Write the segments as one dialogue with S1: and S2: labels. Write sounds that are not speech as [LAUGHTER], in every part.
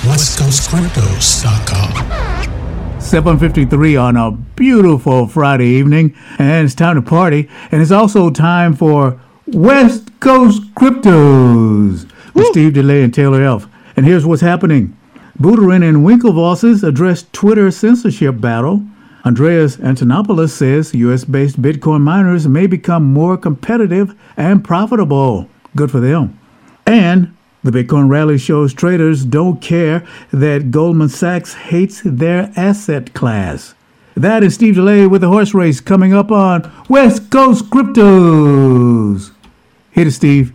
S1: WestCoastCryptos.com.
S2: 753 on a beautiful Friday evening, and it's time to party. And it's also time for West Coast Cryptos with Steve DeLay and Taylor F. And here's what's happening. Buterin and Winklevosses address Twitter censorship battle. Andreas Antonopoulos says U.S. based Bitcoin miners may become more competitive and profitable. Good for them. And the Bitcoin rally shows traders don't care that Goldman Sachs hates their asset class. That is Steve DeLay with the horse race coming up on West Coast Cryptos. Hit it, Steve.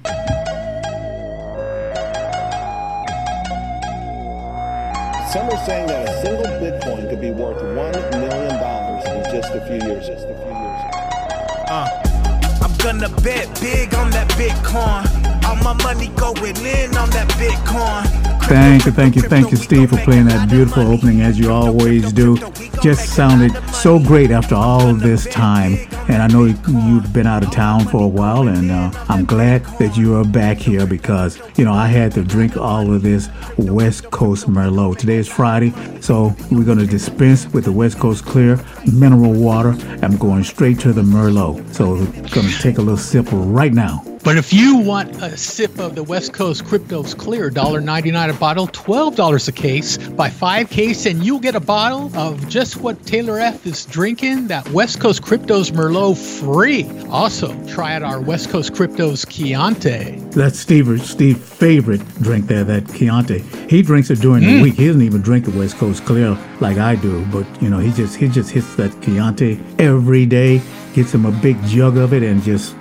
S3: Some are saying that a single Bitcoin could be worth one million dollars in just a few years. Just a few years.
S4: Uh, I'm gonna bet big on that Bitcoin. All my money going in on that Bitcoin.
S2: Thank you, thank you, thank you, Steve, for playing that beautiful opening as you always do. Just sounded so great after all this time. And I know you've been out of town for a while, and uh, I'm glad that you are back here because, you know, I had to drink all of this West Coast Merlot. Today is Friday, so we're going to dispense with the West Coast Clear mineral water. I'm going straight to the Merlot. So going to take a little sip right now.
S5: But if you want a sip of the West Coast Cryptos Clear, $1.99 a bottle, $12 a case, buy five case, and you'll get a bottle of just what Taylor F is drinking, that West Coast Cryptos Merlot free. Also, try out our West Coast Cryptos Chianti.
S2: That's Steve, Steve's favorite drink there, that Chianti. He drinks it during the mm. week. He doesn't even drink the West Coast Clear like I do, but you know, he just he just hits that Chianti every day, gets him a big jug of it, and just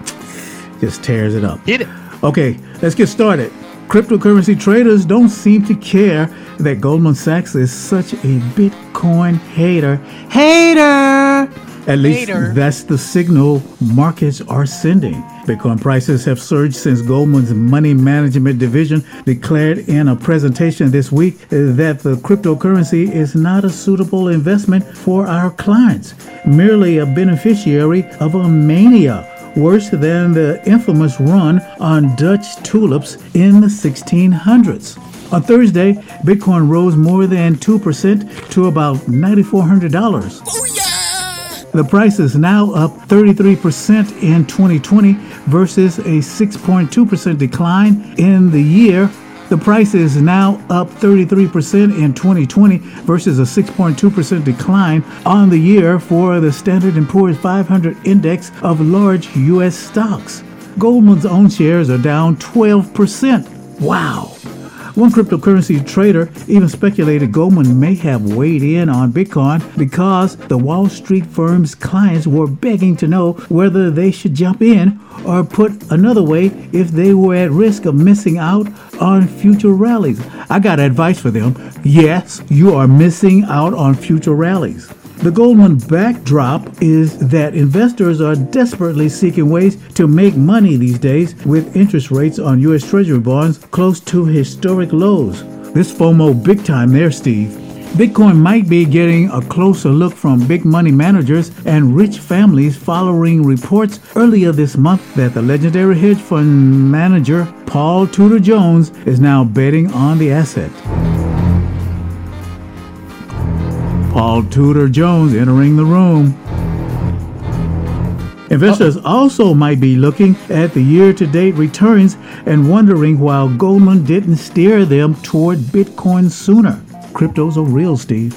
S2: just tears it up.
S5: Hit it.
S2: Okay, let's get started. Cryptocurrency traders don't seem to care that Goldman Sachs is such a Bitcoin hater. Hater! At least
S5: Hater.
S2: that's the signal markets are sending. Bitcoin prices have surged since Goldman's money management division declared in a presentation this week that the cryptocurrency is not a suitable investment for our clients, merely a beneficiary of a mania worse than the infamous run on Dutch tulips in the 1600s. On Thursday, Bitcoin rose more than 2% to about $9,400. Oh, yeah! The price is now up 33% in 2020 versus a 6.2% decline in the year. The price is now up 33% in 2020 versus a 6.2% decline on the year for the Standard & Poor's 500 index of large US stocks. Goldman's own shares are down 12%. Wow. One cryptocurrency trader even speculated Goldman may have weighed in on Bitcoin because the Wall Street firm's clients were begging to know whether they should jump in, or put another way, if they were at risk of missing out on future rallies. I got advice for them. Yes, you are missing out on future rallies. The Goldman backdrop is that investors are desperately seeking ways to make money these days with interest rates on U.S. Treasury bonds close to historic lows. This FOMO big time there, Steve. Bitcoin might be getting a closer look from big money managers and rich families following reports earlier this month that the legendary hedge fund manager Paul Tudor Jones is now betting on the asset. Paul Tudor Jones entering the room. Investors also might be looking at the year to date returns and wondering why Goldman didn't steer them toward Bitcoin sooner. Cryptos are real, Steve.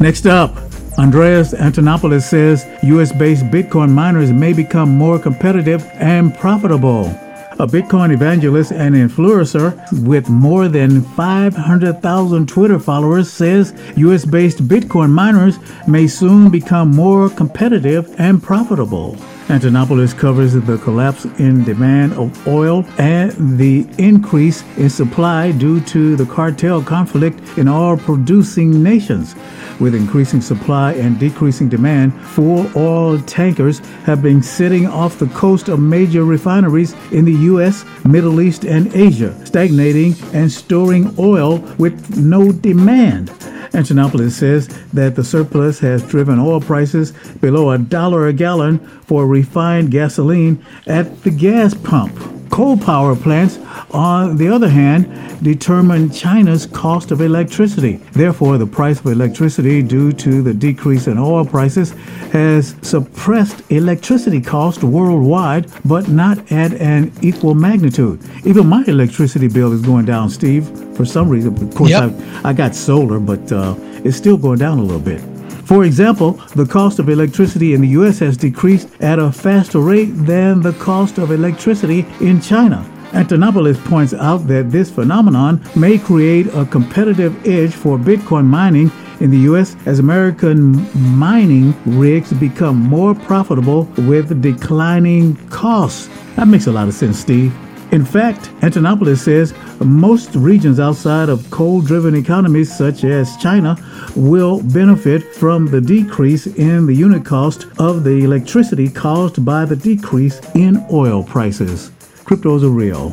S2: Next up, Andreas Antonopoulos says US based Bitcoin miners may become more competitive and profitable. A Bitcoin evangelist and influencer with more than 500,000 Twitter followers says US based Bitcoin miners may soon become more competitive and profitable. Antonopoulos covers the collapse in demand of oil and the increase in supply due to the cartel conflict in oil producing nations. With increasing supply and decreasing demand, four oil tankers have been sitting off the coast of major refineries in the U.S., Middle East, and Asia, stagnating and storing oil with no demand. Antonopoulos says that the surplus has driven oil prices below a dollar a gallon for refined gasoline at the gas pump. Coal power plants, on the other hand, determine China's cost of electricity. Therefore, the price of electricity, due to the decrease in oil prices, has suppressed electricity costs worldwide, but not at an equal magnitude. Even my electricity bill is going down, Steve, for some reason. Of course,
S5: Yep.
S2: I, I got solar, but uh, it's still going down a little bit. For example, the cost of electricity in the U.S. has decreased at a faster rate than the cost of electricity in China. Antonopoulos points out that this phenomenon may create a competitive edge for Bitcoin mining in the U.S. as American mining rigs become more profitable with declining costs. That makes a lot of sense, Steve. In fact, Antonopoulos says most regions outside of coal driven economies, such as China, will benefit from the decrease in the unit cost of the electricity caused by the decrease in oil prices. Cryptos are real.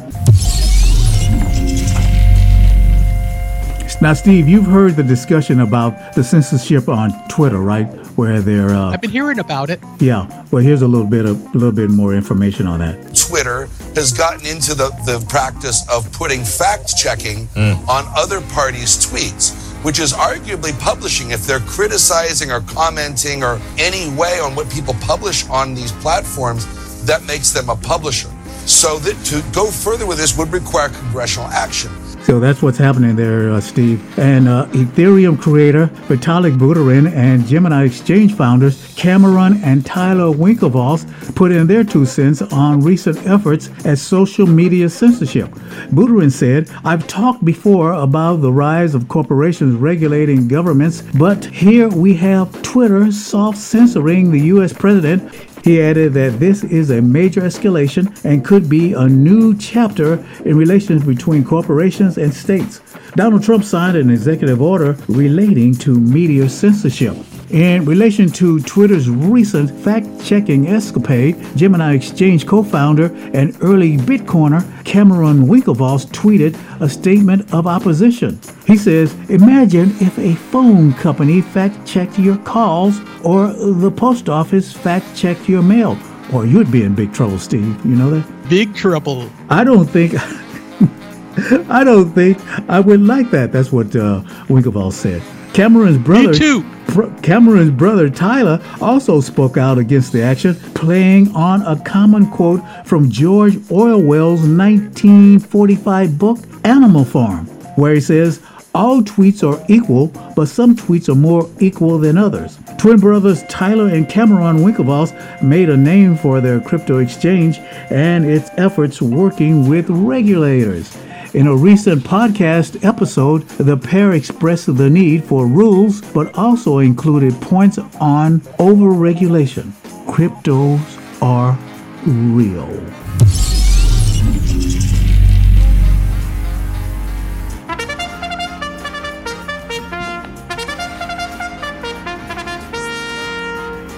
S2: Now, Steve, you've heard the discussion about the censorship on Twitter, right? Where they're, uh,
S5: I've been hearing about it.
S2: yeah. Well, here's a little bit of a little bit more information on that.
S1: Twitter has gotten into the, the practice of putting fact checking mm. on other parties' tweets, which is arguably publishing. If they're criticizing or commenting or any way on what people publish on these platforms, that makes them a publisher. So that to go further with this would require congressional action.
S2: So that's what's happening there, uh, Steve. And uh, Ethereum creator Vitalik Buterin and Gemini Exchange founders Cameron and Tyler Winklevoss put in their two cents on recent efforts at social media censorship. Buterin said, I've talked before about the rise of corporations regulating governments, but here we have Twitter soft censoring the U.S. president he added that this is a major escalation and could be a new chapter in relations between corporations and states. Donald Trump signed an executive order relating to media censorship. In relation to Twitter's recent fact checking escapade, Gemini Exchange co founder and early Bitcoiner Cameron Winklevoss tweeted a statement of opposition. He says, Imagine if a phone company fact checked your calls or the post office fact checked your mail. Or you'd be in big trouble, Steve. You know that?
S5: Big trouble.
S2: I don't think. [LAUGHS] I don't think I would like that. That's what uh, Winklevoss said. Cameron's brother,
S5: too.
S2: Cameron's brother Tyler also spoke out against the action, playing on a common quote from George Orwell's 1945 book Animal Farm, where he says, "All tweets are equal, but some tweets are more equal than others." Twin brothers Tyler and Cameron Winklevoss made a name for their crypto exchange and its efforts working with regulators. In a recent podcast episode, the pair expressed the need for rules, but also included points on overregulation. Cryptos are real.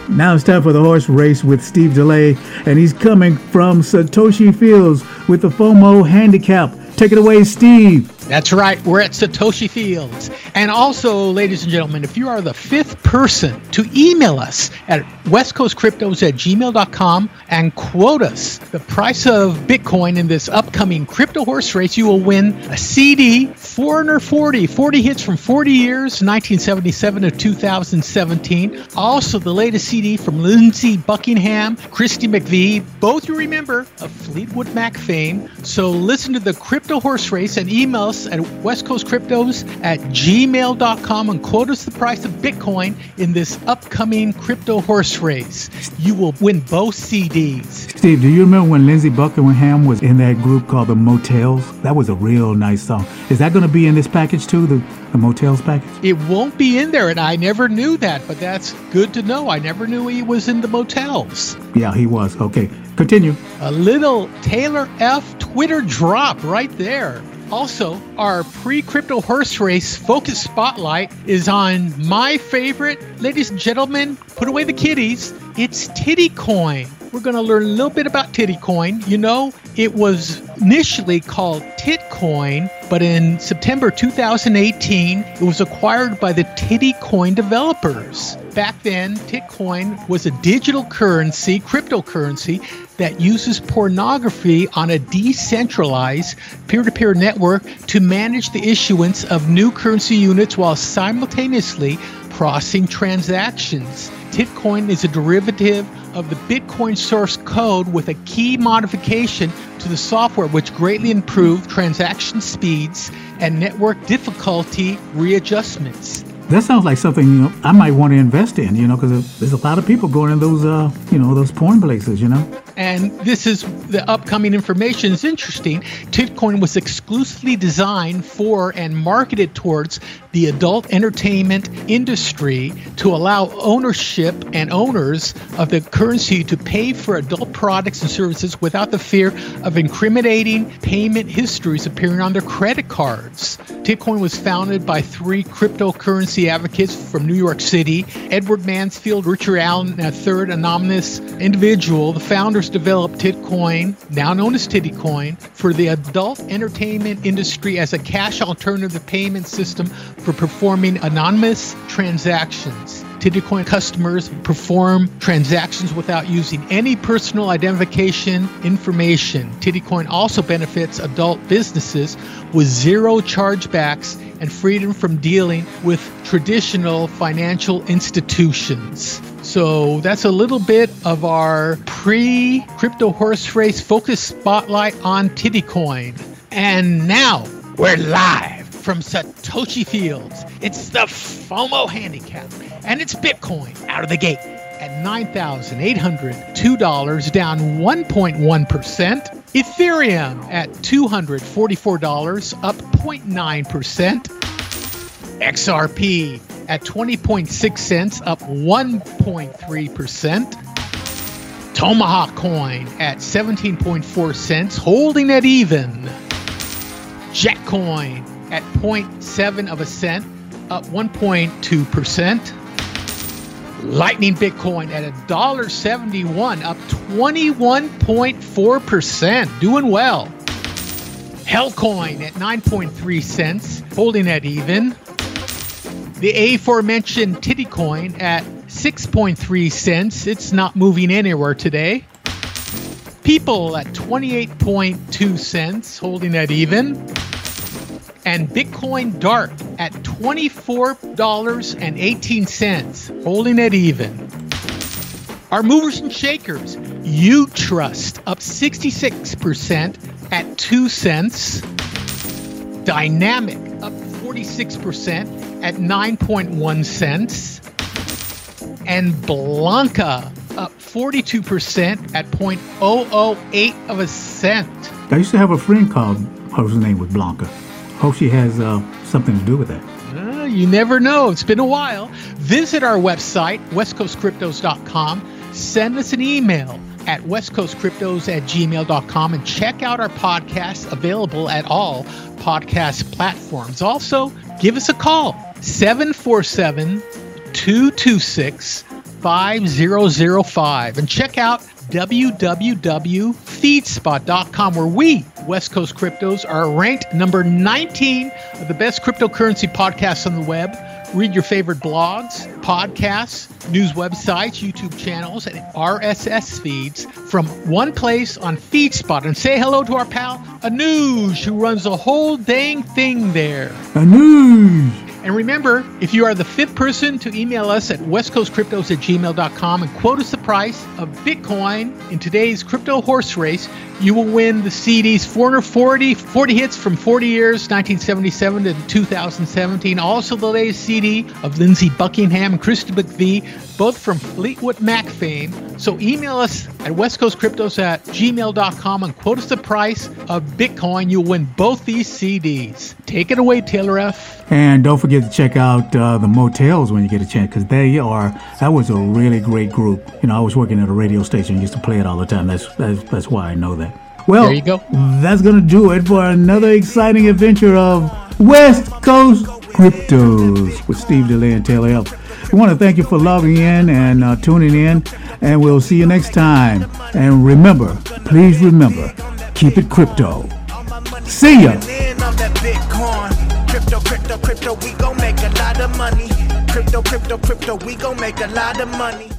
S2: Now it's time for the horse race with Steve DeLay, and he's coming from Satoshi Fields with the FOMO handicap. Take it away, Steve.
S5: That's right. We're at Satoshi Fields. And also, ladies and gentlemen, if you are the fifth person to email us at westcoastcryptos at gmail.com and quote us the price of Bitcoin in this upcoming crypto horse race, you will win a CD, 440, 40 hits from 40 years, 1977 to 2017. Also, the latest CD from Lindsey Buckingham, Christy McVie, both you remember of Fleetwood Mac fame. So listen to the crypto horse race and email us at westcoastcryptos at gmail.com and quote us the price of Bitcoin in this upcoming crypto horse race. You will win both CDs.
S2: Steve, do you remember when Lindsey Buckingham was in that group called the Motels? That was a real nice song. Is that going to be in this package too, the, the Motels package?
S5: It won't be in there, and I never knew that, but that's good to know. I never knew he was in the motels.
S2: Yeah, he was. Okay, continue.
S5: A little Taylor F. Twitter drop right there. Also, our pre crypto horse race focus spotlight is on my favorite, ladies and gentlemen, put away the kitties. It's Titty Coin. We're going to learn a little bit about Titty Coin. You know, it was initially called Titcoin but in September 2018, it was acquired by the Tittycoin developers. Back then, Titcoin was a digital currency, cryptocurrency, that uses pornography on a decentralized peer to peer network to manage the issuance of new currency units while simultaneously processing transactions. Titcoin is a derivative of the Bitcoin source code with a key modification to the software, which greatly improved transaction speeds and network difficulty readjustments
S2: that sounds like something you know I might want to invest in. You know, because there's a lot of people going in those uh, you know those porn places. You know.
S5: And this is the upcoming information is interesting. Titcoin was exclusively designed for and marketed towards the adult entertainment industry to allow ownership and owners of the currency to pay for adult products and services without the fear of incriminating payment histories appearing on their credit cards. Titcoin was founded by three cryptocurrency advocates from New York City Edward Mansfield, Richard Allen, and a third anonymous individual. The founders developed Titcoin, now known as Tittycoin, for the adult entertainment industry as a cash alternative payment system for performing anonymous transactions. Tittycoin customers perform transactions without using any personal identification information. Tittycoin also benefits adult businesses with zero chargebacks and freedom from dealing with traditional financial institutions. So that's a little bit of our pre crypto horse race focus spotlight on Tittycoin. And now we're live from Satoshi Fields. It's the FOMO handicap, and it's Bitcoin out of the gate at $9,802, down 1.1%. Ethereum at $244, up 0.9%. XRP at 20.6 cents, up 1.3%. Tomahawk coin at 17.4 cents, holding it even. Jetcoin at 0.7 of a cent, up 1.2%. Lightning Bitcoin at $1.71, up 21.4%, doing well. Hellcoin at 9.3 cents, holding at even. The aforementioned Titty coin at 6.3 cents, it's not moving anywhere today. People at 28.2 cents, holding at even and Bitcoin Dart at $24.18, holding it even. Our movers and shakers, U Trust up 66% at 2 cents. Dynamic up 46% at 9.1 cents. And Blanca up 42% at 0.008 of a cent.
S2: I used to have a friend called, whose name was Blanca. Hope she has uh, something to do with that.
S5: Uh, you never know. It's been a while. Visit our website, westcoastcryptos.com. Send us an email at westcoastcryptos at gmail.com and check out our podcast available at all podcast platforms. Also, give us a call 747 226 5005 and check out www.feedspot.com, where we, West Coast Cryptos, are ranked number 19 of the best cryptocurrency podcasts on the web. Read your favorite blogs, podcasts, news websites, YouTube channels, and RSS feeds from one place on FeedSpot. And say hello to our pal Anuj, who runs the whole dang thing there.
S2: Anuj!
S5: And remember, if you are the fifth person to email us at westcoastcryptos at gmail.com and quote us the price of Bitcoin in today's crypto horse race, you will win the CDs 440 40 hits from 40 years, 1977 to 2017. Also, the latest CD of Lindsey Buckingham and Christy McVie, both from Fleetwood Mac fame. So email us at westcoastcryptos at gmail.com and quote us the price of Bitcoin. You'll win both these CDs. Take it away, Taylor F.
S2: And don't forget to check out uh, the motels when you get a chance because they are, that was a really great group. You know, I was working at a radio station, used to play it all the time. That's, that's, that's why I know that. Well,
S5: there you go.
S2: That's going to do it for another exciting adventure of West Coast Cryptos with Steve DeLay and Taylor F. We want to thank you for logging in and uh, tuning in, and we'll see you next time. And remember, please remember, keep it crypto. See ya.
S4: Crypto, crypto, we gon' make a lot of money. Crypto, crypto, crypto, we gon' make a lot of money.